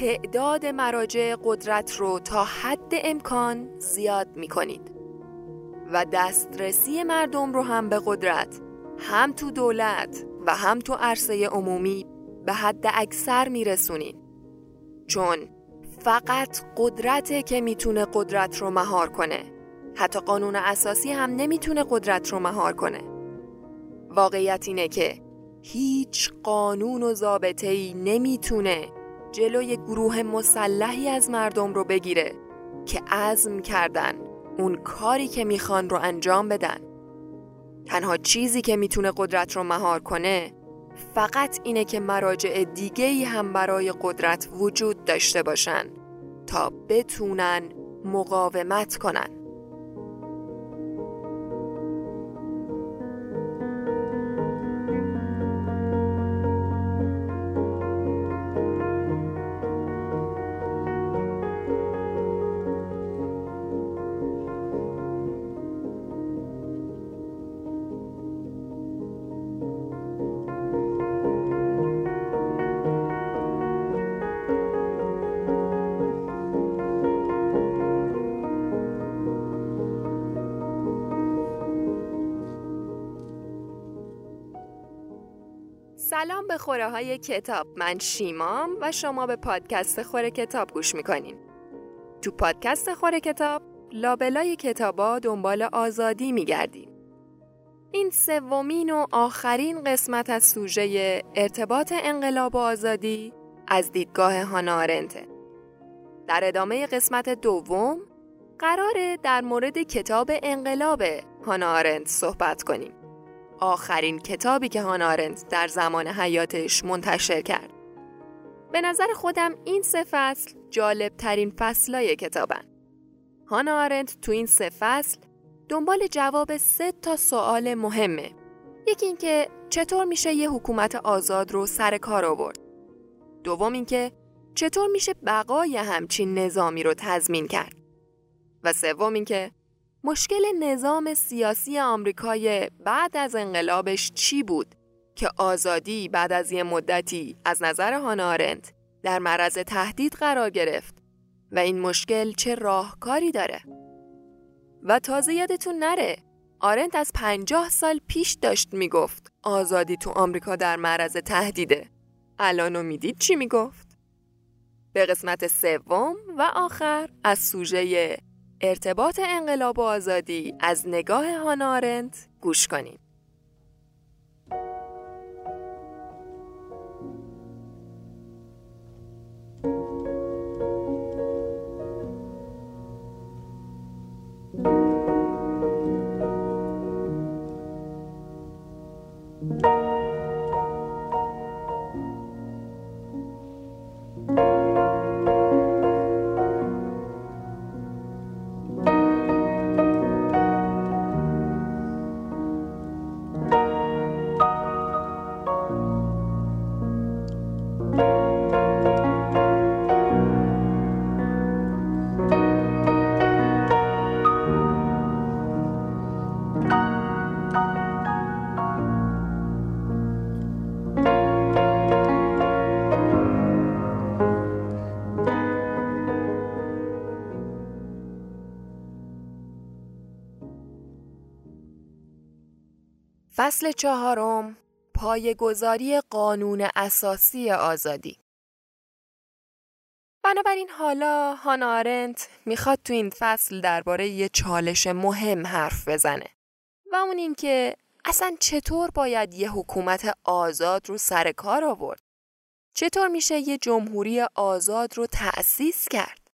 تعداد مراجع قدرت رو تا حد امکان زیاد می کنید و دسترسی مردم رو هم به قدرت هم تو دولت و هم تو عرصه عمومی به حد اکثر می رسونید چون فقط قدرته که می‌تونه قدرت رو مهار کنه. حتی قانون اساسی هم نمی‌تونه قدرت رو مهار کنه. واقعیت اینه که هیچ قانون و ضابطه ای نمی‌تونه جلوی گروه مسلحی از مردم رو بگیره که عزم کردن اون کاری که می‌خوان رو انجام بدن. تنها چیزی که می‌تونه قدرت رو مهار کنه فقط اینه که مراجع دیگه ای هم برای قدرت وجود داشته باشن تا بتونن مقاومت کنن. سلام به خوره های کتاب. من شیمام و شما به پادکست خوره کتاب گوش می‌کنین. تو پادکست خوره کتاب لابلای کتابا دنبال آزادی میگردیم این سومین و آخرین قسمت از سوژه ارتباط انقلاب و آزادی از دیدگاه هانا در ادامه قسمت دوم قراره در مورد کتاب انقلاب هانا آرنت صحبت کنیم. آخرین کتابی که هانارنت در زمان حیاتش منتشر کرد. به نظر خودم این سه فصل جالب ترین فصلای کتابن. هانا آرنت تو این سه فصل دنبال جواب سه تا سوال مهمه. یکی اینکه چطور میشه یه حکومت آزاد رو سر کار آورد. دوم اینکه چطور میشه بقای همچین نظامی رو تضمین کرد. و سوم اینکه مشکل نظام سیاسی آمریکای بعد از انقلابش چی بود که آزادی بعد از یه مدتی از نظر هانارنت در معرض تهدید قرار گرفت و این مشکل چه راهکاری داره و تازه یادتون نره آرنت از پنجاه سال پیش داشت می‌گفت آزادی تو آمریکا در معرض تهدیده الانو می‌دید چی می‌گفت؟ به قسمت سوم و آخر از سوژه ارتباط انقلاب و آزادی از نگاه هانارنت گوش کنید. فصل چهارم پایگذاری قانون اساسی آزادی بنابراین حالا هانا آرنت می‌خواد تو این فصل درباره یه چالش مهم حرف بزنه و اون اینکه اصلا چطور باید یه حکومت آزاد رو سر کار آورد؟ چطور میشه یه جمهوری آزاد رو تأسیس کرد؟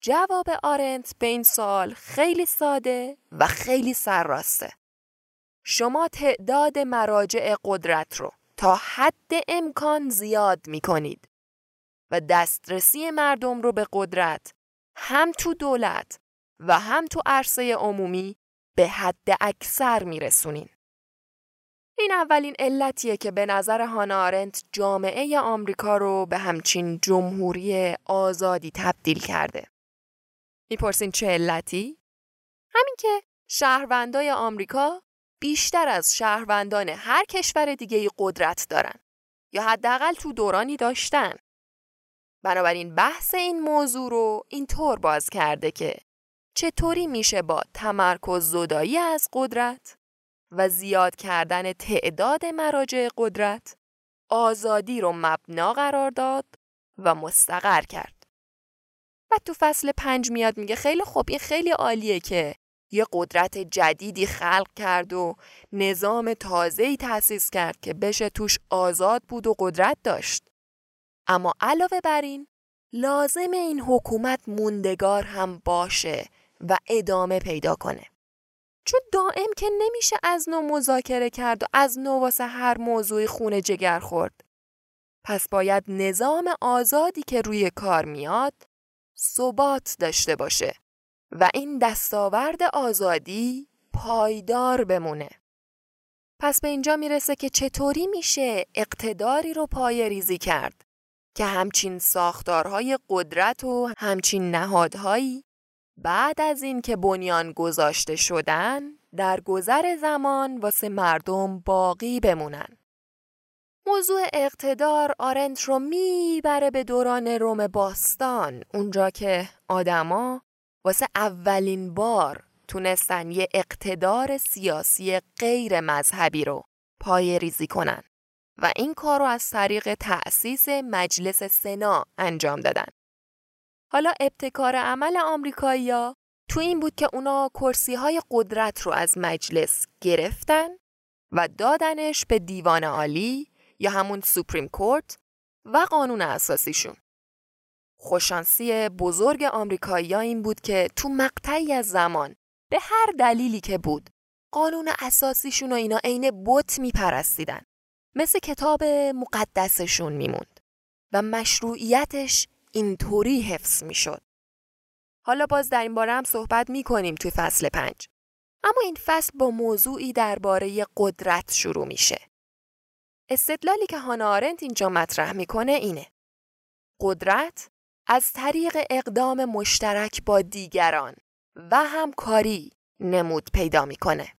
جواب آرنت به این سال خیلی ساده و خیلی سرراسته. شما تعداد مراجع قدرت رو تا حد امکان زیاد می کنید و دسترسی مردم رو به قدرت هم تو دولت و هم تو عرصه عمومی به حد اکثر می رسونین. این اولین علتیه که به نظر هانا آرنت جامعه آمریکا رو به همچین جمهوری آزادی تبدیل کرده. می‌پرسین چه علتی؟ همین که شهروندای آمریکا بیشتر از شهروندان هر کشور دیگه قدرت دارن یا حداقل تو دورانی داشتن بنابراین بحث این موضوع رو اینطور باز کرده که چطوری میشه با تمرکز زدایی از قدرت و زیاد کردن تعداد مراجع قدرت آزادی رو مبنا قرار داد و مستقر کرد. و تو فصل پنج میاد میگه خیلی خوب این خیلی عالیه که یه قدرت جدیدی خلق کرد و نظام تازه‌ای تأسیس کرد که بشه توش آزاد بود و قدرت داشت. اما علاوه بر این لازم این حکومت موندگار هم باشه و ادامه پیدا کنه. چون دائم که نمیشه از نو مذاکره کرد و از نو واسه هر موضوعی خونه جگر خورد. پس باید نظام آزادی که روی کار میاد ثبات داشته باشه و این دستاورد آزادی پایدار بمونه. پس به اینجا می‌رسه که چطوری میشه اقتداری رو پای ریزی کرد که همچین ساختارهای قدرت و همچین نهادهایی بعد از این که بنیان گذاشته شدن در گذر زمان واسه مردم باقی بمونن. موضوع اقتدار آرنت رو می‌بره به دوران روم باستان اونجا که آدما واسه اولین بار تونستن یه اقتدار سیاسی غیر مذهبی رو پای ریزی کنن و این کار رو از طریق تأسیس مجلس سنا انجام دادن. حالا ابتکار عمل آمریکایی‌ها تو این بود که اونا کرسی های قدرت رو از مجلس گرفتن و دادنش به دیوان عالی یا همون سوپریم کورت و قانون اساسیشون. خوشانسی بزرگ آمریکایی این بود که تو مقطعی از زمان به هر دلیلی که بود قانون اساسیشون و اینا عین بت میپرستیدن. مثل کتاب مقدسشون میموند و مشروعیتش اینطوری حفظ می‌شد. حالا باز در این باره هم صحبت می‌کنیم توی فصل پنج. اما این فصل با موضوعی درباره قدرت شروع میشه. استدلالی که هانا آرنت اینجا مطرح می‌کنه اینه. قدرت از طریق اقدام مشترک با دیگران و همکاری نمود پیدا می‌کنه.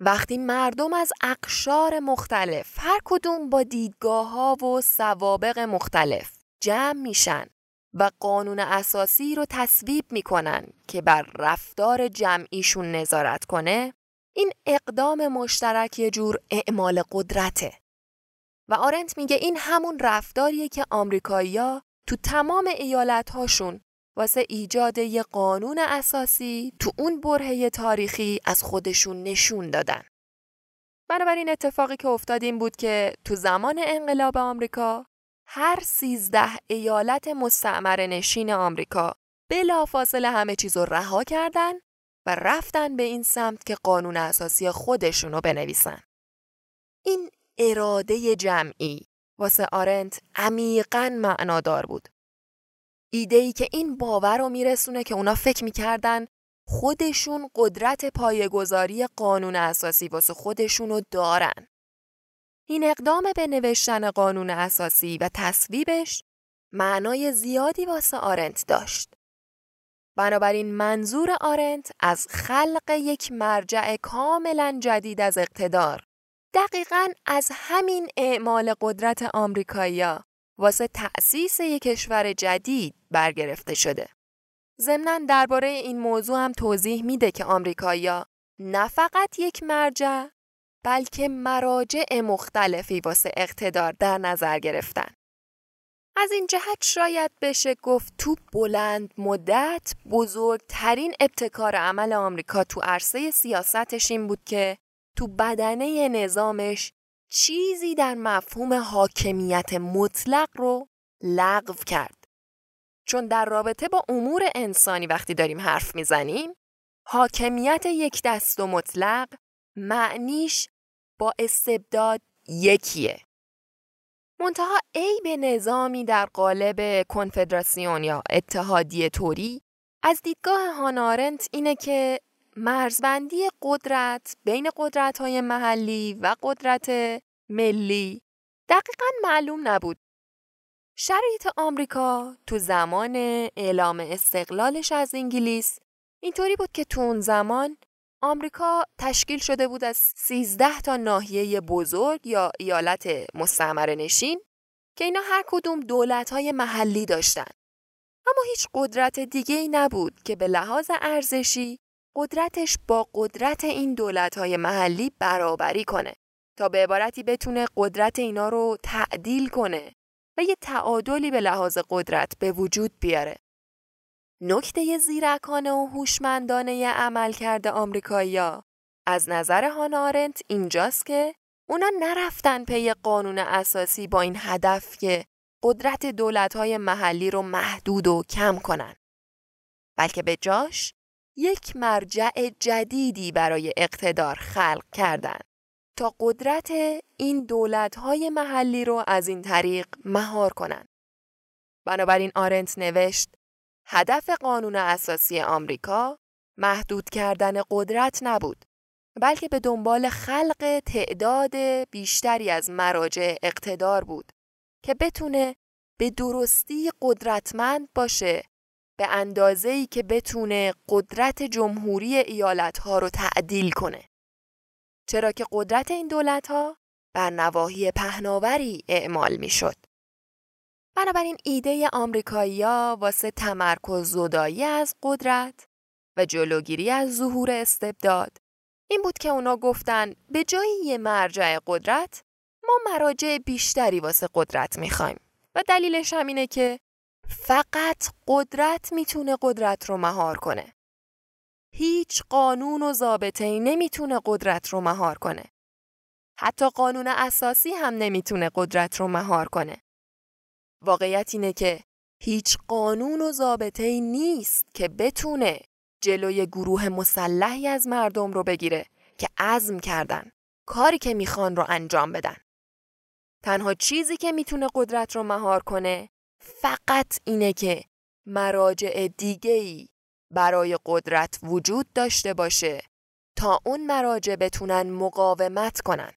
وقتی مردم از اقشار مختلف هر کدوم با دیدگاه ها و سوابق مختلف جمع میشن و قانون اساسی رو تصویب می‌کنن که بر رفتار جمعیشون نظارت کنه این اقدام مشترک یه جور اعمال قدرته و آرنت میگه این همون رفتاریه که آمریکایی‌ها تو تمام ایالتهاشون واسه ایجاد یه قانون اساسی تو اون برهه تاریخی از خودشون نشون دادن. بنابراین اتفاقی که افتاد این بود که تو زمان انقلاب آمریکا هر سیزده ایالت مستعمر نشین آمریکا بلافاصله همه چیز رو رها کردن و رفتن به این سمت که قانون اساسی خودشون رو بنویسن. این اراده جمعی واسه آرنت عمیقا معنادار بود. ایده ای که این باور رو میرسونه که اونا فکر می‌کردن خودشون قدرت پایگذاری قانون اساسی واسه خودشونو دارن. این اقدام به نوشتن قانون اساسی و تصویبش معنای زیادی واسه آرنت داشت. بنابراین منظور آرنت از خلق یک مرجع کاملا جدید از اقتدار دقیقا از همین اعمال قدرت آمریکایی‌ها واسه تأسیس یک کشور جدید برگرفته شده. ضمنا درباره این موضوع هم توضیح میده که آمریکایی‌ها نه فقط یک مرجع بلکه مراجع مختلفی واسه اقتدار در نظر گرفتن. از این جهت شاید بشه گفت تو بلند مدت بزرگترین ابتکار عمل آمریکا تو عرصه سیاستش این بود که تو بدنه نظامش چیزی در مفهوم حاکمیت مطلق رو لغو کرد. چون در رابطه با امور انسانی وقتی داریم حرف می‌زنیم حاکمیت یک دست و مطلق معنیش با استبداد یکیه. منتها به نظامی در قالب کنفدراسیون یا اتحادیه توری از دیدگاه هانارنت اینه که مرزبندی قدرت بین قدرت های محلی و قدرت ملی دقیقا معلوم نبود. شرایط آمریکا تو زمان اعلام استقلالش از انگلیس اینطوری بود که تو اون زمان آمریکا تشکیل شده بود از 13 تا ناحیه بزرگ یا ایالت مستعمره نشین که اینا هر کدوم دولت های محلی داشتن. اما هیچ قدرت دیگه ای نبود که به لحاظ ارزشی قدرتش با قدرت این دولت های محلی برابری کنه تا به عبارتی بتونه قدرت اینا رو تعدیل کنه و یه تعادلی به لحاظ قدرت به وجود بیاره. نکته زیرکانه و هوشمندانه عمل کرده آمریکایی‌ها از نظر هانارنت اینجاست که اونا نرفتن پی قانون اساسی با این هدف که قدرت دولت‌های محلی رو محدود و کم کنن. بلکه به جاش یک مرجع جدیدی برای اقتدار خلق کردند تا قدرت این دولت‌های محلی رو از این طریق مهار کنند. بنابراین آرنت نوشت هدف قانون اساسی آمریکا محدود کردن قدرت نبود بلکه به دنبال خلق تعداد بیشتری از مراجع اقتدار بود که بتونه به درستی قدرتمند باشه به اندازه‌ای که بتونه قدرت جمهوری ایالتها رو تعدیل کنه. چرا که قدرت این دولتها بر نواحی پهناوری اعمال می‌شد. بنابراین ایده آمریکایی‌ها واسه تمرکز زدایی از قدرت و جلوگیری از ظهور استبداد این بود که اونا گفتن به جای یه مرجع قدرت ما مراجع بیشتری واسه قدرت می‌خوایم و دلیلش هم اینه که فقط قدرت می‌تونه قدرت رو مهار کنه. هیچ قانون و ضابطه ای نمی‌تونه قدرت رو مهار کنه. حتی قانون اساسی هم نمی‌تونه قدرت رو مهار کنه. واقعیت اینه که هیچ قانون و ضابطه ای نیست که بتونه جلوی گروه مسلحی از مردم رو بگیره که عزم کردن کاری که می‌خوان رو انجام بدن. تنها چیزی که می‌تونه قدرت رو مهار کنه فقط اینه که مراجع دیگهی برای قدرت وجود داشته باشه تا اون مراجع بتونن مقاومت کنن.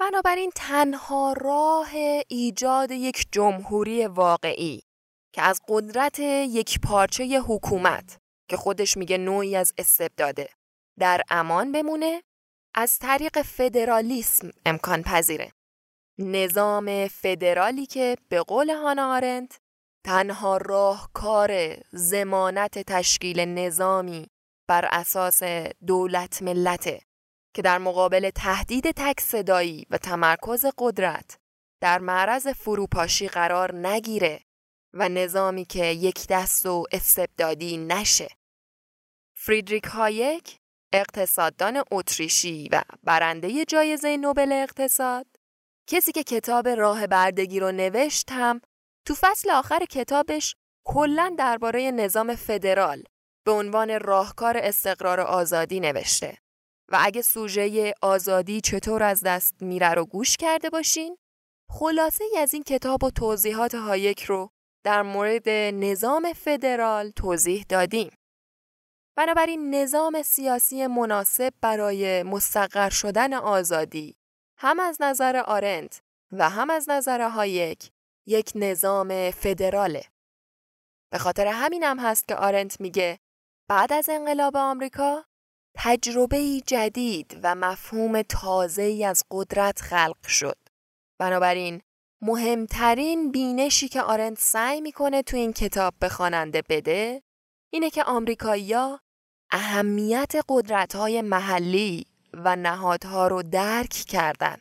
بنابراین تنها راه ایجاد یک جمهوری واقعی که از قدرت یک پارچه حکومت که خودش میگه نوعی از استبداده در امان بمونه از طریق فدرالیسم امکان پذیره. نظام فدرالی که به قول هانا آرنت تنها راهکار زمانت تشکیل نظامی بر اساس دولت ملته که در مقابل تهدید تک صدایی و تمرکز قدرت در معرض فروپاشی قرار نگیره و نظامی که یک دست و استبدادی نشه. فریدریک هایک اقتصاددان اتریشی و برنده جایزه نوبل اقتصاد کسی که کتاب راه بردگی رو نوشت هم تو فصل آخر کتابش کلا درباره نظام فدرال به عنوان راهکار استقرار آزادی نوشته و اگه سوژه آزادی چطور از دست میره رو گوش کرده باشین خلاصه ای از این کتاب و توضیحات هایک رو در مورد نظام فدرال توضیح دادیم. بنابراین نظام سیاسی مناسب برای مستقر شدن آزادی هم از نظر آرنت و هم از نظر هایک یک نظام فدراله. به خاطر همین هم هست که آرنت میگه بعد از انقلاب آمریکا تجربه جدید و مفهوم تازه از قدرت خلق شد. بنابراین مهمترین بینشی که آرنت سعی می‌کنه تو این کتاب به خواننده بده اینه که آمریکایی‌ها اهمیت قدرت‌های محلی و نهادها رو درک کردن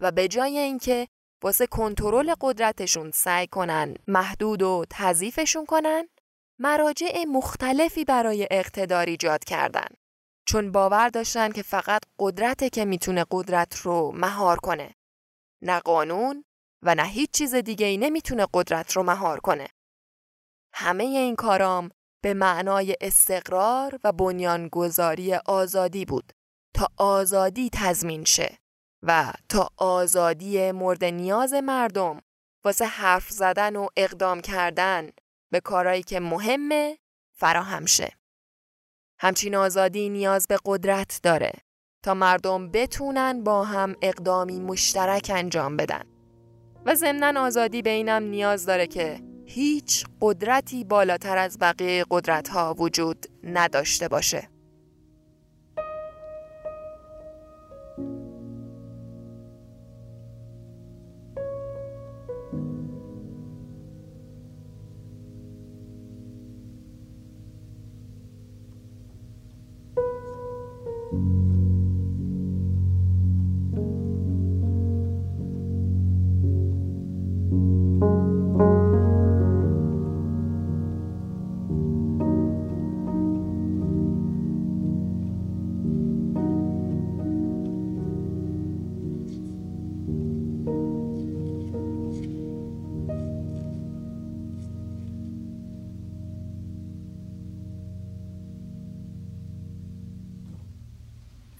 و به جای اینکه واسه کنترل قدرتشون سعی کنن محدود و تضیفشون کنن مراجع مختلفی برای اقتدار ایجاد کردن. چون باور داشتن که فقط قدرته که می‌تونه قدرت رو مهار کنه. نه قانون و نه هیچ چیز دیگه ای نمی‌تونه قدرت رو مهار کنه. همه این کارام به معنای استقرار و بنیانگذاری آزادی بود. تا آزادی تضمین شه و تا آزادی مورد نیاز مردم واسه حرف زدن و اقدام کردن به کارایی که مهمه فراهم شه. همچین آزادی نیاز به قدرت داره تا مردم بتونن با هم اقدامی مشترک انجام بدن. و ضمنا آزادی به اینم نیاز داره که هیچ قدرتی بالاتر از بقیه قدرت ها وجود نداشته باشه.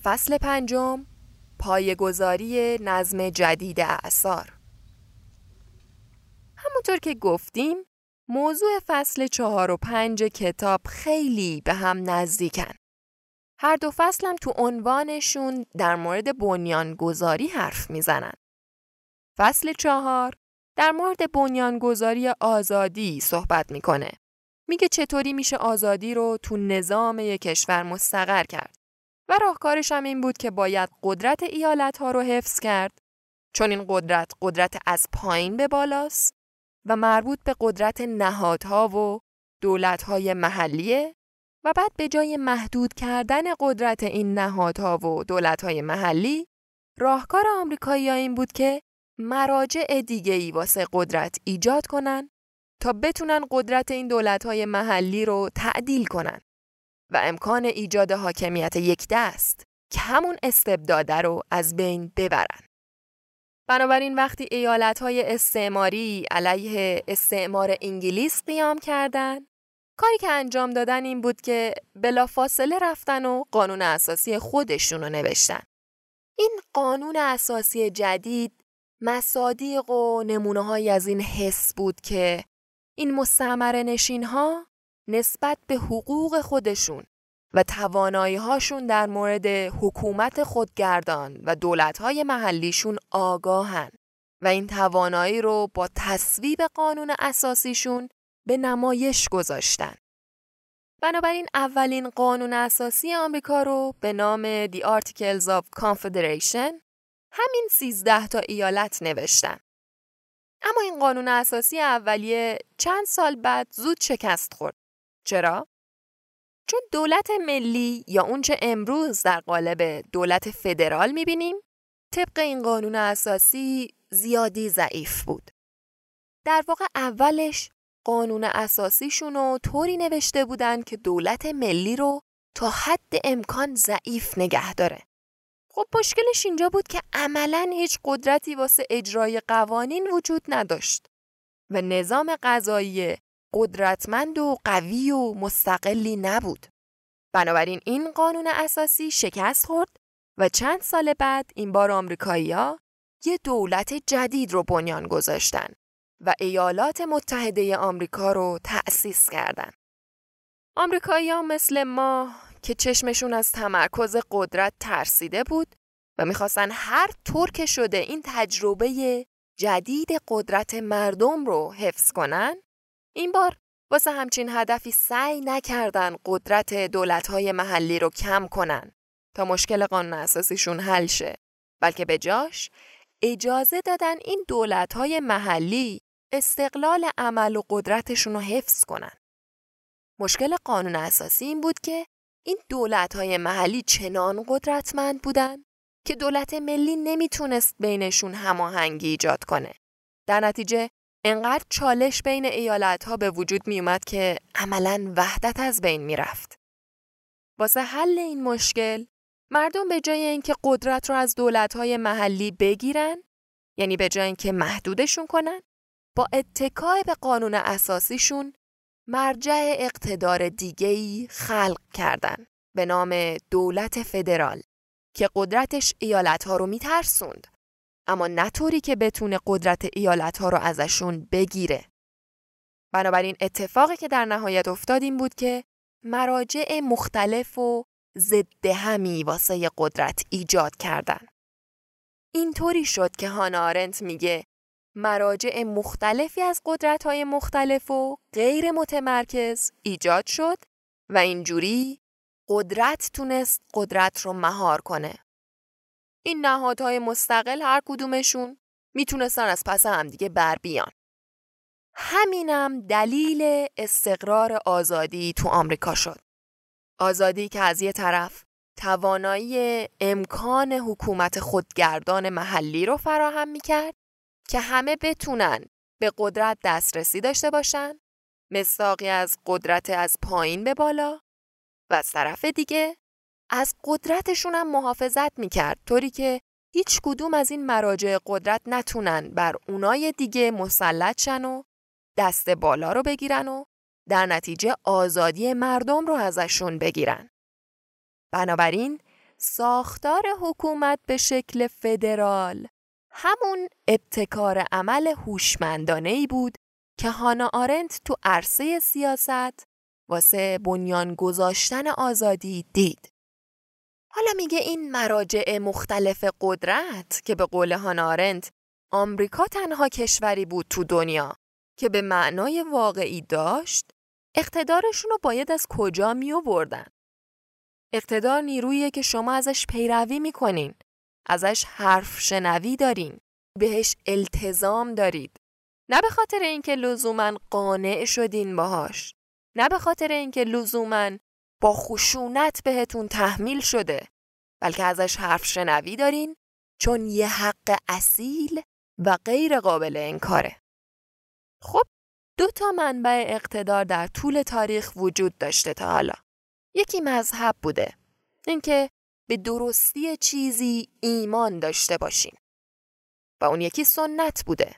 فصل پنجم پایگذاری نظم جدید اعثار همونطور که گفتیم موضوع فصل چهار و پنج کتاب خیلی به هم نزدیکن. هر دو فصلم تو عنوانشون در مورد بنیانگذاری حرف می‌زنن. فصل چهار در مورد بنیانگذاری آزادی صحبت می‌کنه. میگه چطوری میشه آزادی رو تو نظام یک کشور مستقر کرد. و راهکارش هم این بود که باید قدرت ایالت ها رو حفظ کرد. چون این قدرت قدرت از پایین به بالاست و مربوط به قدرت نهادها و دولتهای محلیه و بعد به جای محدود کردن قدرت این نهادها و دولتهای محلی راهکار آمریکایی این بود که مراجع دیگه ای واسه قدرت ایجاد کنن تا بتونن قدرت این دولتهای محلی رو تعدیل کنن. و امکان ایجاد حاکمیت یک دست که همون استبداده رو از بین ببرن. بنابراین وقتی های استعماری علیه استعمار انگلیس قیام کردند، کاری که انجام دادن این بود که بلافاصله رفتن و قانون اساسی خودشون رو نوشتن. این قانون اساسی جدید مصادیق و نمونه از این حس بود که این مستعمر نشین ها نسبت به حقوق خودشون و توانایی هاشون در مورد حکومت خودگردان و دولت های محلیشون آگاهن و این توانایی رو با تصویب قانون اساسیشون به نمایش گذاشتن. بنابراین اولین قانون اساسی آمریکا رو به نام The Articles of Confederation همین 13 تا ایالت نوشتن. اما این قانون اساسی اولیه چند سال بعد زود شکست خورد. چرا؟ چون دولت ملی یا اونچه امروز در قالب دولت فدرال می‌بینیم طبق این قانون اساسی زیادی ضعیف بود. در واقع اولش قانون اساسیشون رو طوری نوشته بودن که دولت ملی رو تا حد امکان ضعیف نگه داره. خب مشکلش اینجا بود که عملا هیچ قدرتی واسه اجرای قوانین وجود نداشت و نظام قضایی قدرتمند و قوی و مستقلی نبود. بنابراین این قانون اساسی شکست خورد و چند سال بعد این بار آمریکایی‌ها یه دولت جدید رو بنیان گذاشتن و ایالات متحده آمریکا رو تأسیس کردند. آمریکایی‌ها مثل ما که چشمشون از تمرکز قدرت ترسیده بود و می‌خواستن هر طور که شده این تجربه جدید قدرت مردم رو حفظ کنن این بار واسه همچین هدفی سعی نکردن قدرت دولتهای محلی رو کم کنن تا مشکل قانون اساسیشون حل شه بلکه به جاش اجازه دادن این دولتهای محلی استقلال عمل و قدرتشون رو حفظ کنن. مشکل قانون اساسی این بود که این دولتهای محلی چنان قدرتمند بودن که دولت ملی نمی‌تونست بینشون هماهنگی ایجاد کنه. در نتیجه انقدر چالش بین ایالت ها به وجود می اومد که عملا وحدت از بین می رفت. واسه حل این مشکل مردم به جای اینکه قدرت رو از دولت های محلی بگیرن یعنی به جای اینکه محدودشون کنن با اتکای به قانون اساسیشون مرجع اقتدار دیگهی خلق کردن به نام دولت فدرال که قدرتش ایالت ها رو میترسوند اما نطوری که بتونه قدرت ایالت ها رو ازشون بگیره. بنابراین اتفاقی که در نهایت افتاد این بود که مراجع مختلف و ضد همی واسه قدرت ایجاد کردن. اینطوری شد که هانا آرنت میگه مراجع مختلفی از قدرت های مختلف و غیر متمرکز ایجاد شد و اینجوری قدرت تونست قدرت رو مهار کنه. این نهادهای مستقل هر کدومشون می‌تونستن از پس همدیگه بر بیان. همینم دلیل استقرار آزادی تو آمریکا شد. آزادی که از یه طرف توانایی امکان حکومت خودگردان محلی رو فراهم می‌کرد که همه بتونن به قدرت دسترسی داشته باشن مستاقی از قدرت از پایین به بالا و از طرف دیگه از قدرتشون هم محافظت می‌کرد طوری که هیچ کدوم از این مراجع قدرت نتونن بر اونای دیگه مسلط شن و دست بالا رو بگیرن و در نتیجه آزادی مردم رو ازشون بگیرن. بنابراین ساختار حکومت به شکل فدرال همون ابتکار عمل هوشمندانه ای بود که هانا آرنت تو عرصه سیاست واسه بنیان گذاشتن آزادی دید. حالا میگه این مراجع مختلف قدرت که به قول هانا آرنت آمریکا تنها کشوری بود تو دنیا که به معنای واقعی داشت اقتدارشون رو باید از کجا می آوردن؟ اقتدار نیرویی که شما ازش پیروی می‌کنین ازش حرف شنوی دارین بهش التزام دارید نه به خاطر اینکه لزوما قانع شدین باهاش نه به خاطر اینکه لزوما با خشونت بهتون تحمیل شده. بلکه ازش حرف شنوی دارین چون یه حق اصیل و غیر قابل انکاره. خب دو تا منبع اقتدار در طول تاریخ وجود داشته تا حالا. یکی مذهب بوده اینکه به درستی چیزی ایمان داشته باشیم و اون یکی سنت بوده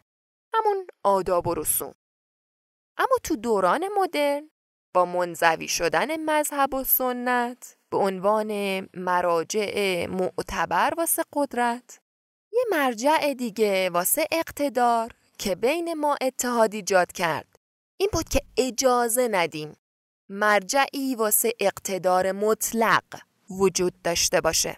همون آداب و رسوم. اما تو دوران مدرن با منزوی شدن مذهب و سنت به عنوان مراجع معتبر واسه قدرت یه مرجع دیگه واسه اقتدار که بین ما اتحاد ایجاد کرد این بود که اجازه ندیم مرجعی واسه اقتدار مطلق وجود داشته باشه.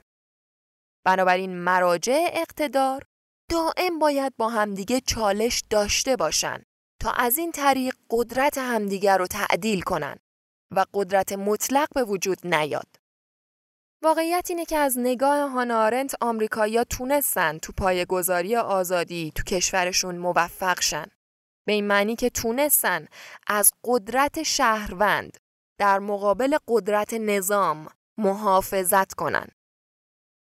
بنابراین مراجع اقتدار دائم باید با همدیگه چالش داشته باشن تا از این طریق قدرت همدیگر رو تعدیل کنن و قدرت مطلق به وجود نیاد. واقعیت اینه که از نگاه هانارنت آمریکایی‌ها تونستن تو پایه‌گذاری آزادی تو کشورشون موفق شن. به این معنی که تونستن از قدرت شهروند در مقابل قدرت نظام محافظت کنن.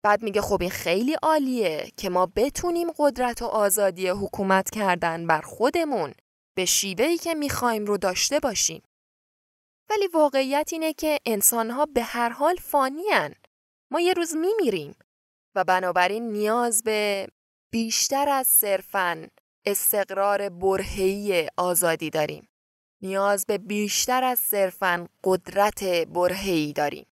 بعد میگه خب این خیلی عالیه که ما بتونیم قدرت و آزادی حکومت کردن بر خودمون به شیوهی که می‌خوایم رو داشته باشیم. ولی واقعیت اینه که انسانها به هر حال فانیان. ما یه روز میمیریم و بنابراین نیاز به بیشتر از صرفاً استقرار برهی آزادی داریم. نیاز به بیشتر از صرفاً قدرت برهی داریم.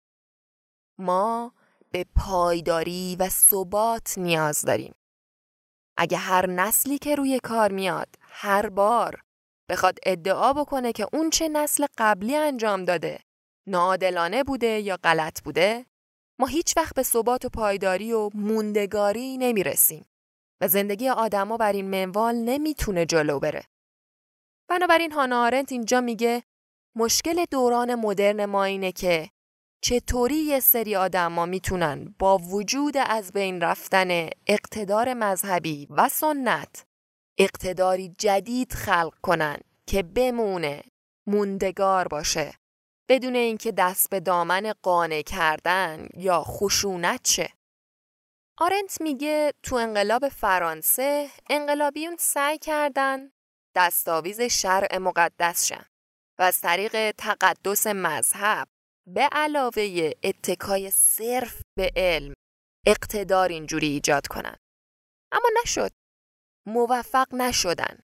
ما به پایداری و ثبات نیاز داریم. اگه هر نسلی که روی کار میاد هر بار بخواد ادعا بکنه که اون چه نسل قبلی انجام داده ناعادلانه بوده یا غلط بوده ما هیچ وقت به ثبات و پایداری و موندگاری نمی‌رسیم و زندگی آدما بر این منوال نمی‌تونه جلو بره. بنابراین هانا آرنت اینجا میگه مشکل دوران مدرن ما اینه که چطوری یه سری آدما می‌تونن با وجود از بین رفتن اقتدار مذهبی و سنت اقتداری جدید خلق کنن که بمونه موندگار باشه بدون اینکه دست به دامن قانع کردن یا خشونت شه آرنت میگه تو انقلاب فرانسه انقلابیون سعی کردن دستاویز شرع مقدس شن و از طریق تقدس مذهب به علاوه اتکای صرف به علم اقتدار اینجوری ایجاد کنن. اما نشد. موفق نشدن.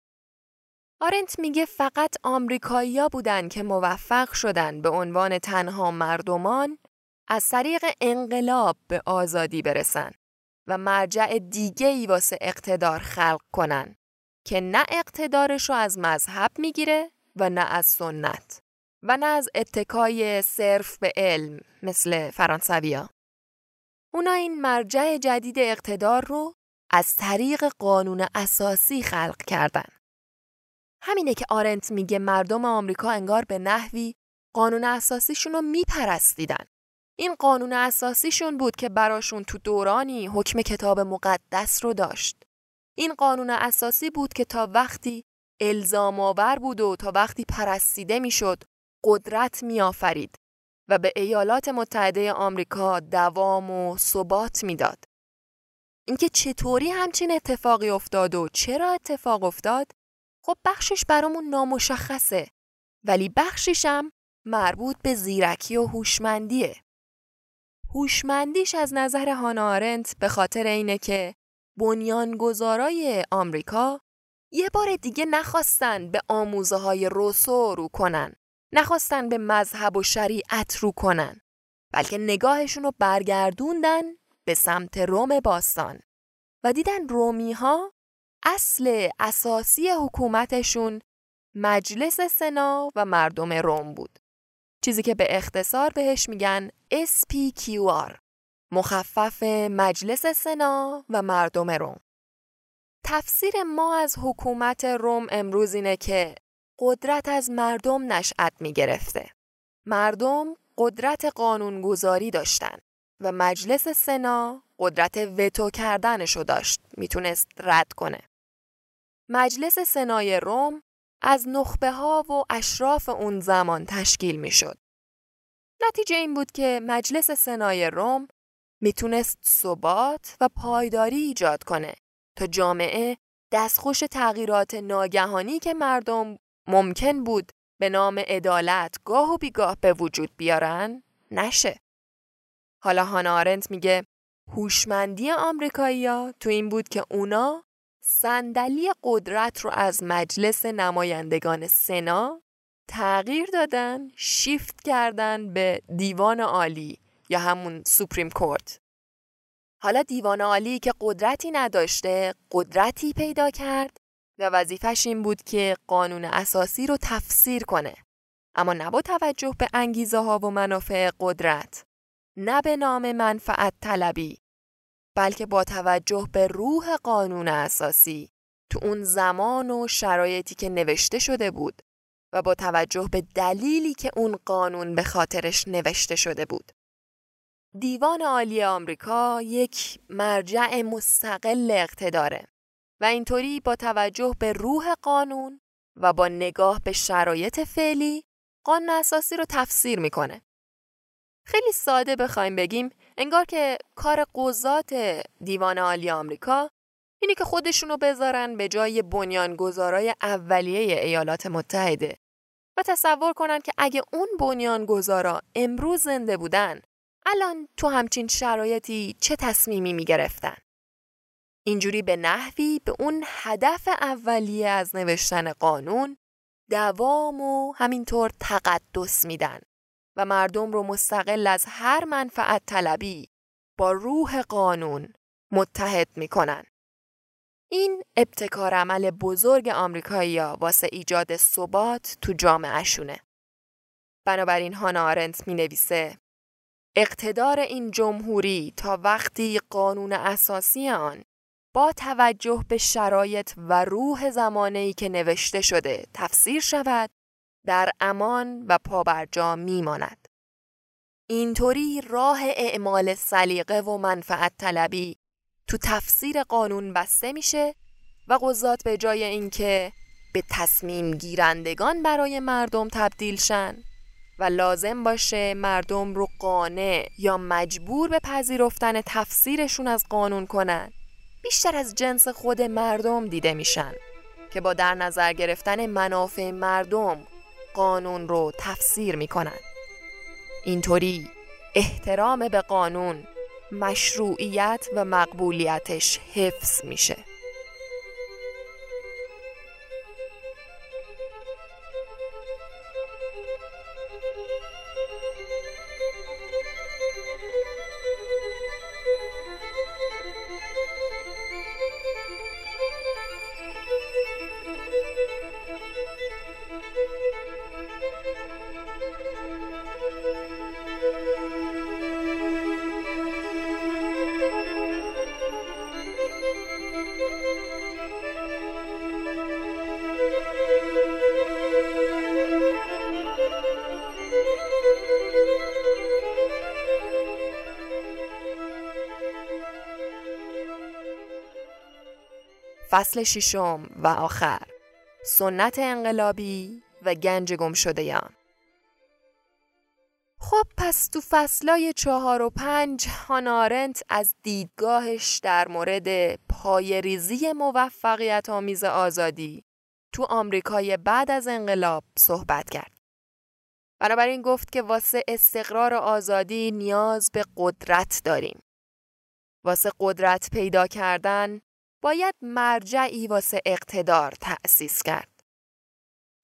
آرنت میگه فقط آمریکایی‌ها بودن که موفق شدن به عنوان تنها مردمان از طریق انقلاب به آزادی برسن و مرجع دیگه ای واسه اقتدار خلق کنن که نه اقتدارش رو از مذهب می‌گیره و نه از سنت و نه از اتکای صرف به علم مثل فرانسویا. اونا این مرجع جدید اقتدار رو از طریق قانون اساسی خلق کردن. همینه که آرنت میگه مردم آمریکا انگار به نحوی قانون اساسیشون رو میپرستیدن. این قانون اساسیشون بود که براشون تو دورانی حکم کتاب مقدس رو داشت. این قانون اساسی بود که تا وقتی الزام آور بود و تا وقتی پرستیده می‌شد قدرت میآفرید و به ایالات متحده آمریکا دوام و ثبات می‌داد. اینکه چطوری همچین اتفاقی افتاد و چرا اتفاق افتاد خب بخشش برامون نامشخصه ولی بخشیشم مربوط به زیرکی و هوشمندیه. هوشمندیش از نظر هانا آرنت به خاطر اینه که بنیانگذارای آمریکا یه بار دیگه نخواستن به آموزه های روسو رو کنن. نخواستن به مذهب و شریعت رو کنن. بلکه نگاهشون رو برگردوندن به سمت روم باستان و دیدن رومی ها اصل اساسی حکومتشون مجلس سنا و مردم روم بود. چیزی که به اختصار بهش میگن SPQR مخفف مجلس سنا و مردم روم. تفسیر ما از حکومت روم امروز اینه که قدرت از مردم نشأت می گرفته. مردم قدرت قانونگذاری داشتن و مجلس سنا قدرت وتو کردنشو داشت می‌تونست رد کنه. مجلس سنای روم از نخبه ها و اشراف اون زمان تشکیل می‌شد. نتیجه این بود که مجلس سنای روم می‌تونست ثبات و پایداری ایجاد کنه تا جامعه دستخوش تغییرات ناگهانی که مردم ممکن بود به نام عدالت گاه و بیگاه به وجود بیارن نشه. حالا هانا آرنت میگه هوشمندی آمریکایی‌ها تو این بود که اونا صندلی قدرت رو از مجلس نمایندگان سنا تغییر دادن شیفت کردن به دیوان عالی یا همون سوپریم کورت. حالا دیوان عالی که قدرتی نداشته قدرتی پیدا کرد و وظیفش این بود که قانون اساسی رو تفسیر کنه. اما نه با توجه به انگیزه ها و منافع قدرت. نه به نام منفعت طلبی بلکه با توجه به روح قانون اساسی تو اون زمان و شرایطی که نوشته شده بود و با توجه به دلیلی که اون قانون به خاطرش نوشته شده بود. دیوان عالی آمریکا یک مرجع مستقل اقتداره و اینطوری با توجه به روح قانون و با نگاه به شرایط فعلی قانون اساسی رو تفسیر می‌کنه. خیلی ساده بخوایم بگیم انگار که کار قضات دیوان عالی آمریکا اینه که خودشونو بذارن به جای بنیانگذارای اولیه ایالات متحده و تصور کنن که اگه اون بنیانگذارا امروز زنده بودن الان تو همچین شرایطی چه تصمیمی می گرفتن؟ اینجوری به نحوی به اون هدف اولیه از نوشتن قانون دوام و همینطور تقدس میدن و مردم رو مستقل از هر منفعت طلبی با روح قانون متحد می‌کنن. این ابتکار عمل بزرگ آمریکایی واسه ایجاد ثبات تو جامعهشونه. بنابراین هانا آرنت می نویسه اقتدار این جمهوری تا وقتی قانون اساسی آن با توجه به شرایط و روح زمانه‌ای که نوشته شده تفسیر شود در امان و پابرجا میماند. اینطوری راه اعمال سلیقه و منفعت طلبی تو تفسیر قانون بسته میشه و قضات به جای اینکه به تصمیم گیرندگان برای مردم تبدیل شن و لازم باشه مردم رو قانع یا مجبور به پذیرفتن تفسیرشون از قانون کنن بیشتر از جنس خود مردم دیده میشن که با در نظر گرفتن منافع مردم قانون رو تفسیر می‌کنن. اینطوری احترام به قانون مشروعیت و مقبولیتش حفظ میشه. فصل ششم و آخر سنت انقلابی و گنج گم شده یان. خب پس تو فصلای چهار و پنج هانارنت از دیدگاهش در مورد پایریزی موفقیت آمیز آزادی تو آمریکای بعد از انقلاب صحبت کرد. بنابراین گفت که واسه استقرار آزادی نیاز به قدرت داریم. واسه قدرت پیدا کردن باید مرجعی واسه اقتدار تأسیس کرد.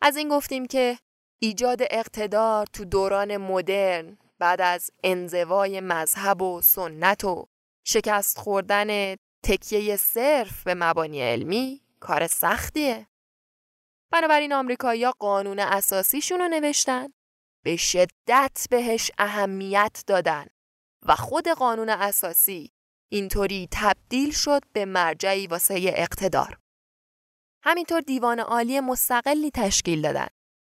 از این گفتیم که ایجاد اقتدار تو دوران مدرن بعد از انزوای مذهب و سنت و شکست خوردن تکیه صرف به مبانی علمی کار سختیه. بنابراین آمریکایی‌ها قانون اساسیشون رو نوشتن به شدت بهش اهمیت دادن و خود قانون اساسی اینطوری تبدیل شد به مرجعی واسه اقتدار. همینطور دیوان عالی مستقلی تشکیل دادن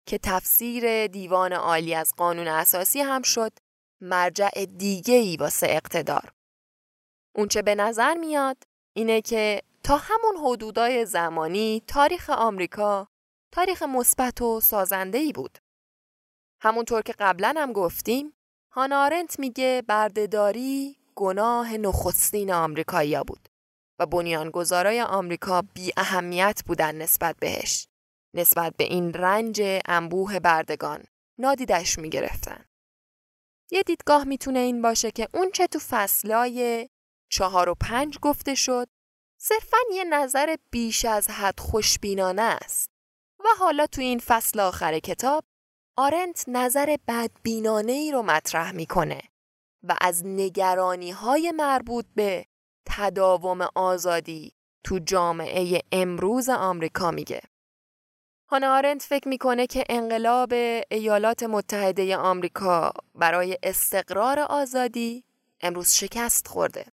که تفسیر دیوان عالی از قانون اساسی هم شد مرجع دیگه ای واسه اقتدار. اونچه به نظر میاد اینه که تا همون حدودای زمانی تاریخ آمریکا تاریخ مثبت و سازنده ای بود. همونطور که قبلا هم گفتیم هانارنت میگه بردهداری گناه نخستین آمریکایی‌ها بود و بنیانگذارای آمریکا بی اهمیت بودن نسبت بهش. نسبت به این رنج انبوه بردگان نادیدش می‌گرفتن. یه دیدگاه می‌تونه این باشه که اون چه تو فصلای چهار و پنج گفته شد صرفا یه نظر بیش از حد خوشبینانه است و حالا تو این فصل آخر کتاب آرنت نظر بدبینانه ای رو مطرح می‌کنه و از نگرانی های مربوط به تداوم آزادی تو جامعه امروز آمریکا میگه. هانا آرنت فکر می‌کنه که انقلاب ایالات متحده آمریکا برای استقرار آزادی امروز شکست خورده.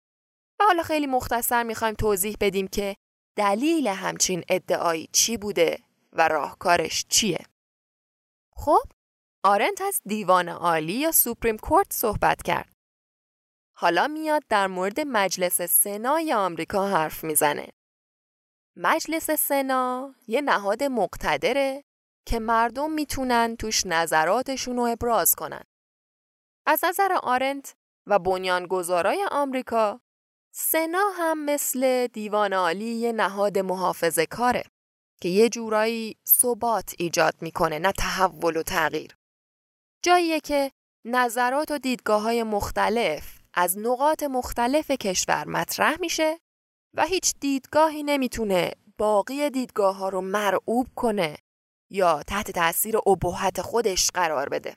و حالا خیلی مختصر می‌خوایم توضیح بدیم که دلیل همچین ادعایی چی بوده و راهکارش چیه. خب آرنت از دیوان عالی یا سوپریم کورت صحبت کرد. حالا میاد در مورد مجلس سنای آمریکا حرف می‌زنه. مجلس سنا یه نهاد مقتدره که مردم می‌تونن توش نظراتشون رو ابراز کنن. از نظر آرنت و بنیانگذارای آمریکا سنا هم مثل دیوان عالی یه نهاد محافظه کاره که یه جورایی ثبات ایجاد می‌کنه نه تحول و تغییر. جاییه که نظرات و دیدگاه های مختلف از نقاط مختلف کشور مطرح میشه و هیچ دیدگاهی نمی‌تونه باقی دیدگاه ها رو مرعوب کنه یا تحت تاثیر ابهت خودش قرار بده.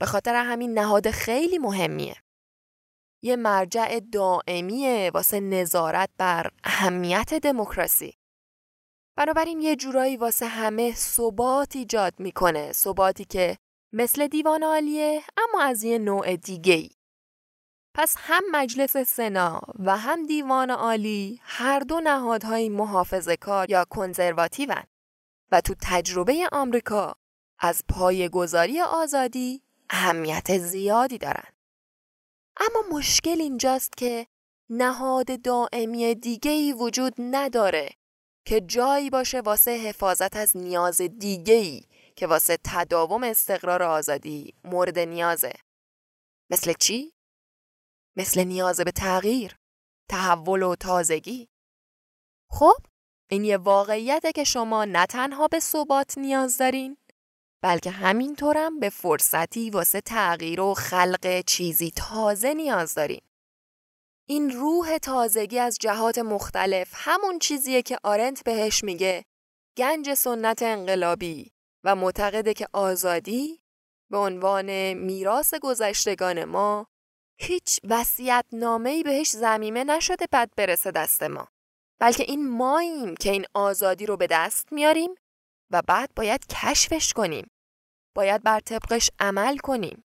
به خاطر همین نهاد خیلی مهمیه. یه مرجع دائمیه واسه نظارت بر اهمیت دموکراسی. بنابراین یه جورایی واسه همه ثبات ایجاد می‌کنه ثباتی که مثل دیوان عالیه اما از یه نوع دیگه ای. پس هم مجلس سنا و هم دیوان عالی هر دو نهادهای محافظه کار یا کنزرواتیون و تو تجربه آمریکا از گذاری آزادی اهمیت زیادی دارن. اما مشکل اینجاست که نهاد دائمی دیگه وجود نداره که جایی باشه واسه حفاظت از نیاز دیگه که واسه تداوم استقرار آزادی مورد نیازه. مثل چی؟ مثل نیاز به تغییر، تحول و تازگی. خب، این یه واقعیته که شما نه تنها به ثبات نیاز دارین، بلکه همینطورم به فرصتی واسه تغییر و خلق چیزی تازه نیاز دارین. این روح تازگی از جهات مختلف همون چیزیه که آرنت بهش میگه گنج سنت انقلابی و معتقده که آزادی به عنوان میراث گذشتگان ما هیچ وسیعت نامه‌ای بهش زمیمه نشده بد برسه دست ما. بلکه این ماییم که این آزادی رو به دست میاریم و بعد باید کشفش کنیم. باید بر طبقش عمل کنیم.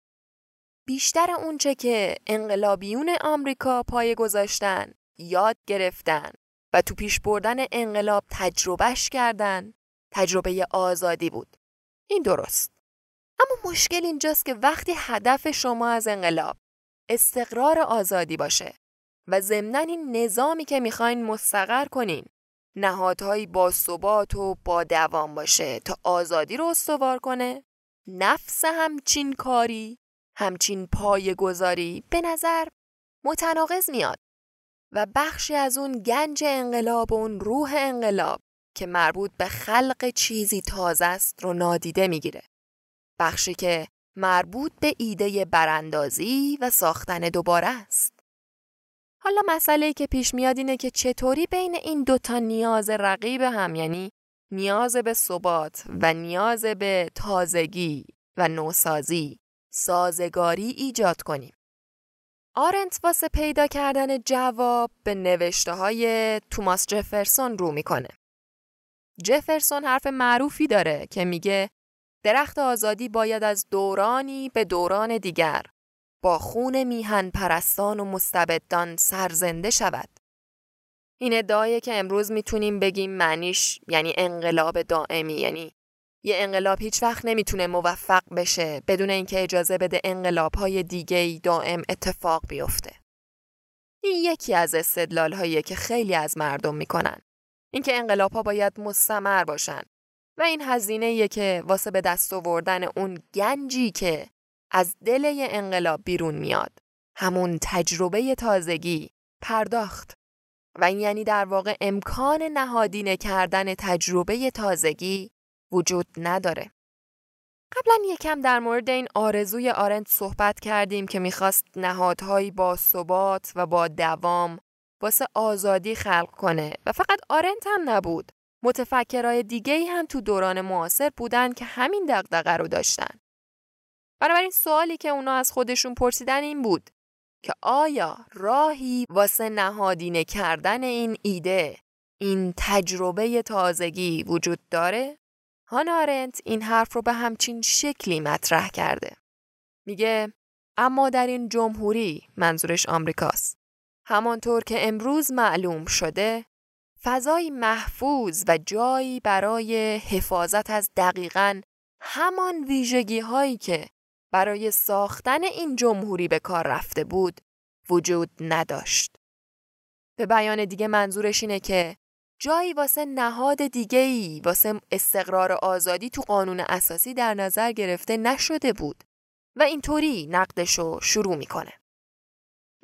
بیشتر اونچه که انقلابیون آمریکا پای گذاشتن یاد گرفتن و تو پیش بردن انقلاب تجربهش کردن تجربه آزادی بود. این درست. اما مشکل اینجاست که وقتی هدف شما از انقلاب استقرار آزادی باشه و ضمنا این نظامی که می‌خواین مستقر کنین نهادهایی با ثبات و با دوام باشه تا آزادی رو استوار کنه نفس همچین کاری همچین پای گذاری به نظر متناقض میاد و بخشی از اون گنج انقلاب و اون روح انقلاب که مربوط به خلق چیزی تازه است رو نادیده می‌گیره. بخشی که مربوط به ایده براندازی و ساختن دوباره است. حالا مسئله که پیش میاد اینه که چطوری بین این دوتا نیاز رقیب هم یعنی نیاز به ثبات و نیاز به تازگی و نوسازی سازگاری ایجاد کنیم. آرنت واسه پیدا کردن جواب به نوشته های توماس جفرسون رو می‌کنه. جفرسون حرف معروفی داره که میگه درخت آزادی باید از دورانی به دوران دیگر با خون میهن پرستان و مستبدان سرزنده شود. این ادعایه که امروز می‌تونیم بگیم معنیش یعنی انقلاب دائمی یعنی یه انقلاب هیچ وقت نمی‌تونه موفق بشه بدون اینکه اجازه بده انقلاب های دیگه دائم اتفاق بیفته. این یکی از استدلال هایی که خیلی از مردم می‌کنن. اینکه انقلاب ها باید مستمر باشن و این هزینه که واسه به دست آوردن اون گنجی که از دل انقلاب بیرون میاد همون تجربه تازگی پرداخت و این یعنی در واقع امکان نهادینه کردن تجربه تازگی وجود نداره. قبلا یکم در مورد این آرزوی آرنت صحبت کردیم که می‌خواست نهادهایی با ثبات و با دوام واسه آزادی خلق کنه و فقط آرنت هم نبود. متفکرای دیگه هم تو دوران معاصر بودن که همین دقدقه رو داشتن. بنابراین سوالی که اونا از خودشون پرسیدن این بود که آیا راهی واسه نهادینه کردن این ایده این تجربه تازگی وجود داره؟ هانارنت این حرف رو به همچین شکلی مطرح کرده. میگه اما در این جمهوری منظورش آمریکاست. همانطور که امروز معلوم شده فضای محفوظ و جایی برای حفاظت از دقیقا همان ویژگی هایی که برای ساختن این جمهوری به کار رفته بود وجود نداشت. به بیان دیگه منظورش اینه که جایی واسه نهاد دیگه ای واسه استقرار آزادی تو قانون اساسی در نظر گرفته نشده بود و اینطوری نقدشو شروع می‌کنه.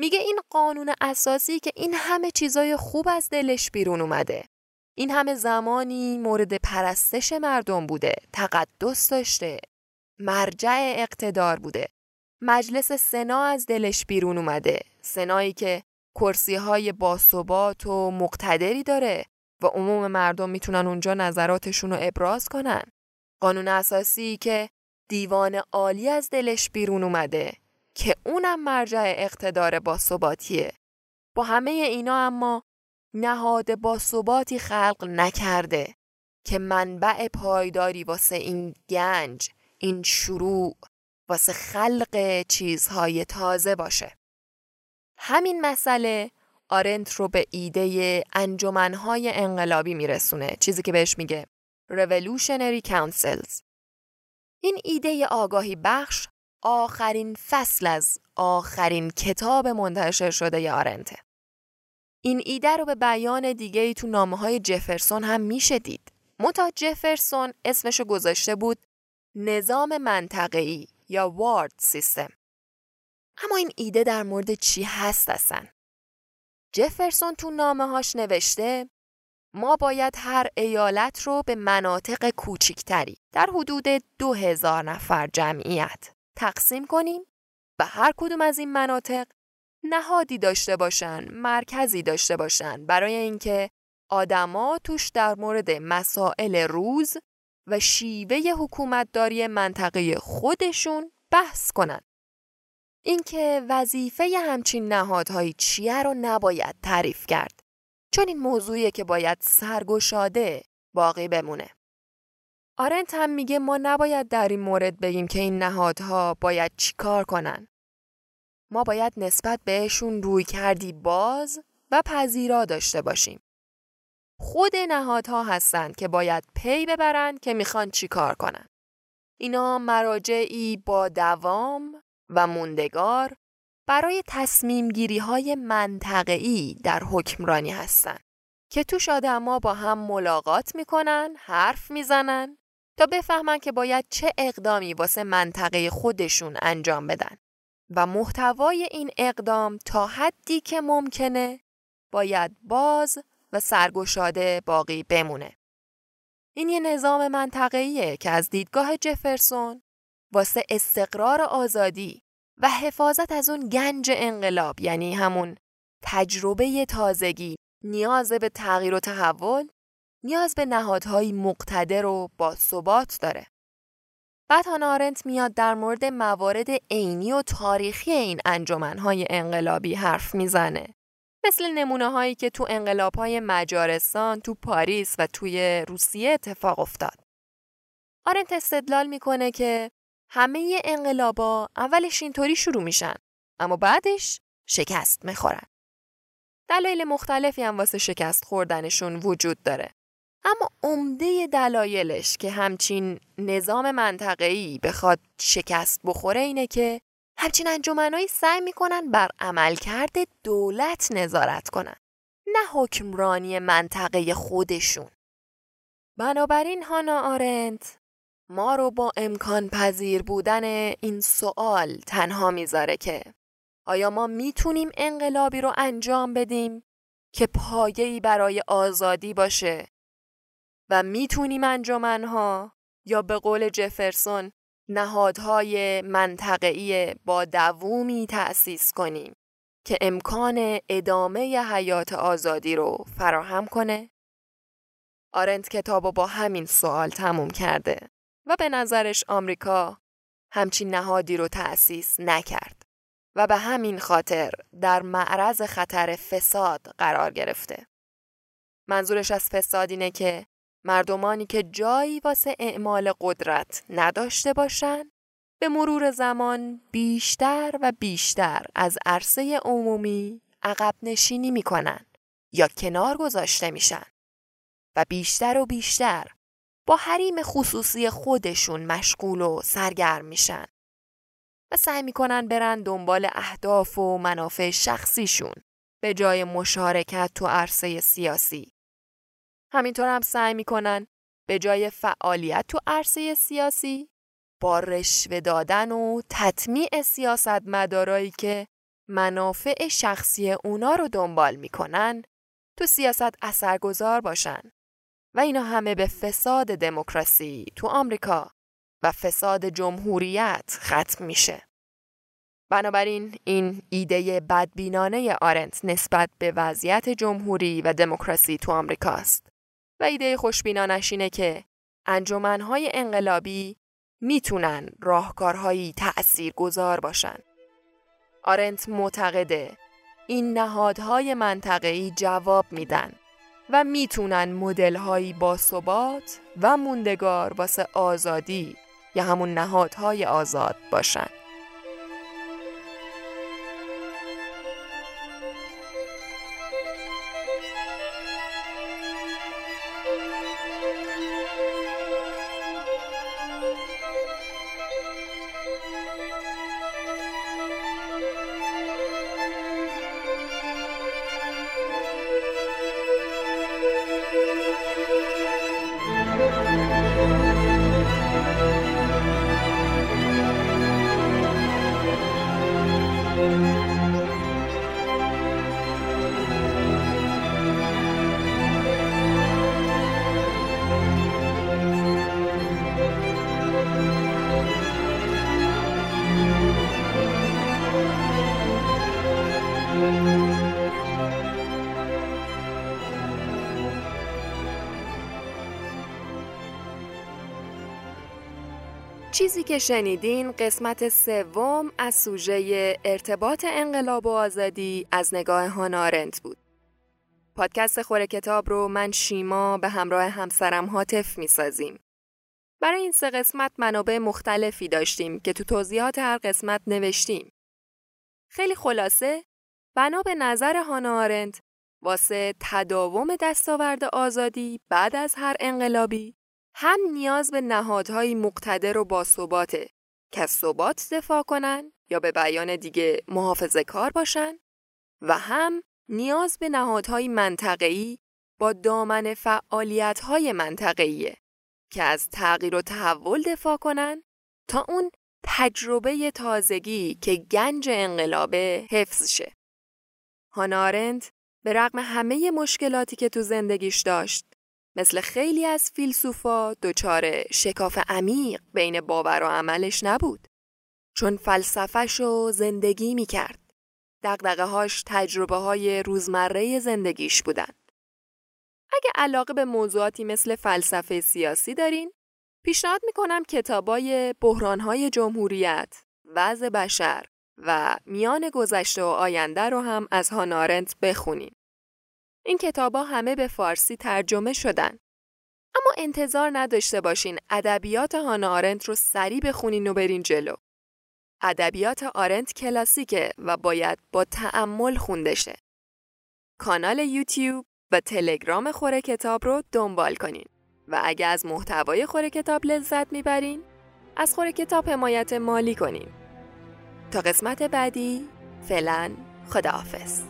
میگه این قانون اساسی که این همه چیزای خوب از دلش بیرون اومده. این همه زمانی مورد پرستش مردم بوده، تقدس داشته، مرجع اقتدار بوده. مجلس سنا از دلش بیرون اومده. سنایی که کرسی های باثبات و مقتدری داره و عموم مردم می‌تونن اونجا نظراتشون رو ابراز کنن. قانون اساسی که دیوان عالی از دلش بیرون اومده که اونم مرجع اقتدار باثباتیه. با همه اینا اما نهاد باثباتی خلق نکرده که منبع پایداری واسه این گنج، این شروع، واسه خلق چیزهای تازه باشه. همین مسئله آرنت رو به ایده انجمنهای انقلابی میرسونه چیزی که بهش میگه Revolutionary Councils این ایده آگاهی بخش آخرین فصل از آخرین کتاب منتشر شده ی آرنته. این ایده رو به بیان دیگه ای تو نامه های جفرسون هم میشه دید. متا جفرسون اسمشو گذاشته بود نظام منطقه‌ای یا وارد سیستم. اما این ایده در مورد چی هست اصلا؟ جفرسون تو نامه هاش نوشته ما باید هر ایالت رو به مناطق کوچکتری در حدود دو هزار نفر جمعیت تقسیم کنیم و هر کدوم از این مناطق نهادی داشته باشن، مرکزی داشته باشن برای اینکه آدما توش در مورد مسائل روز و شیوه حکومتداری منطقه خودشون بحث کنن. اینکه وظیفه همچین نهادهایی چیه رو نباید تعریف کرد چون این موضوعیه که باید سرگشاده باقی بمونه. آرنت هم میگه ما نباید در این مورد بگیم که این نهادها باید چیکار کنن. ما باید نسبت بهشون روی کردی باز و پذیرا داشته باشیم. خود نهادها هستند که باید پی ببرند که می‌خوان چیکار کنن. اینا مراجعی با دوام و موندگار برای تصمیم گیری های منطقه‌ای در حکمرانی هستند که توش آدما با هم ملاقات می‌کنن، حرف می‌زنن تا بفهمن که باید چه اقدامی واسه منطقه خودشون انجام بدن و محتوای این اقدام تا حدی که ممکنه باید باز و سرگشاده باقی بمونه. این یه نظام منطقه‌ایه که از دیدگاه جفرسون واسه استقرار آزادی و حفاظت از اون گنج انقلاب یعنی همون تجربه تازگی نیاز به تغییر و تحول نیاز به نهادهای مقتدر و با ثبات داره. بعد هانا آرنت میاد در مورد موارد عینی و تاریخی این انجمنهای انقلابی حرف می‌زنه. مثل نمونه هایی که تو انقلاب های مجارستان، تو پاریس و توی روسیه اتفاق افتاد. آرنت استدلال می‌کنه که همه انقلابا اولش اینطوری شروع میشن اما بعدش شکست می‌خورن. دلایل مختلفی هم واسه شکست خوردنشون وجود داره. اما عمده دلایلش که همچین نظام منطقه‌ای بخواد شکست بخوره اینه که همچین انجمنهایی سعی می‌کنن بر عملکرد دولت نظارت کنن نه حکمرانی منطقه خودشون. بنابراین هانا آرنت ما رو با امکان پذیر بودن این سوال تنها می‌ذاره که آیا ما می‌تونیم انقلابی رو انجام بدیم که پایه‌ای برای آزادی باشه؟ و می‌تونیم انجمنها یا به قول جفرسون نهادهای منطقه‌ای با دوومی تأسیس کنیم که امکان ادامه حیات آزادی رو فراهم کنه؟ آرنت کتاب با همین سوال تموم کرده و به نظرش آمریکا همچین نهادی رو تأسیس نکرد و به همین خاطر در معرض خطر فساد قرار گرفته. منظورش از فساد اینه که مردمانی که جایی واسه اعمال قدرت نداشته باشن به مرور زمان بیشتر و بیشتر از عرصه عمومی عقب نشینی می‌کنن یا کنار گذاشته میشن و بیشتر و بیشتر با حریم خصوصی خودشون مشغول و سرگرم میشن و سعی می‌کنن برن دنبال اهداف و منافع شخصیشون به جای مشارکت تو عرصه سیاسی. همینطور هم سعی می‌کنن به جای فعالیت تو عرصه سیاسی با رشوه دادن و تطمیع سیاست مدارایی که منافع شخصی اونا رو دنبال می‌کنن تو سیاست اثرگذار باشن و اینا همه به فساد دموکراسی تو آمریکا و فساد جمهوریت ختم میشه. بنابراین این ایده بدبینانه آرنت نسبت به وضعیت جمهوری و دموکراسی تو آمریکاست. و ایده خوشبینانش اینه که انجمنهای انقلابی می‌تونن راهکارهایی تأثیر گذار باشن. آرنت معتقده این نهادهای منطقه‌ای جواب میدن و می‌تونن مدلهایی با ثبات و موندگار واسه آزادی یا همون نهادهای آزاد باشن. که شنیدین قسمت سوم از سوژه ارتباط انقلاب و آزادی از نگاه هانارنت بود. پادکست خور کتاب رو من شیما به همراه همسرم حاطف می سازیم. برای این سه قسمت منابع مختلفی داشتیم که تو توضیحات هر قسمت نوشتیم. خیلی خلاصه بنا به نظر هانا آرنت واسه تداوم دستاورد آزادی بعد از هر انقلابی هم نیاز به نهادهای مقتدر و باثباته که از ثبات دفاع کنن یا به بیان دیگه محافظه کار باشن و هم نیاز به نهادهای منطقه‌ای با دامن فعالیت‌های منطقه‌ایه که از تغییر و تحول دفاع کنن تا اون تجربه تازگی که گنج انقلابه حفظ شه. هانارنت به رغم همه مشکلاتی که تو زندگیش داشت مثل خیلی از فیلسوفا دچار شکاف عمیق بین باور و عملش نبود. چون فلسفهش رو زندگی می کرد. دقدقه هاش تجربه های روزمره زندگیش بودن. اگه علاقه به موضوعاتی مثل فلسفه سیاسی دارین، پیشنهاد می‌کنم کتابای بحرانهای جمهوریت، وضع بشر و میان گذشته و آینده رو هم از هانارنت بخونین. این کتابا همه به فارسی ترجمه شدن. اما انتظار نداشته باشین ادبیات هانا آرنت رو سریع بخونین و برین جلو. ادبیات آرنت کلاسیکه و باید با تأمل خونده شه. کانال یوتیوب و تلگرام خوره کتاب رو دنبال کنین و اگه از محتوای خوره کتاب لذت می‌برین از خوره کتاب حمایت مالی کنین. تا قسمت بعدی فعلا خداحافظ.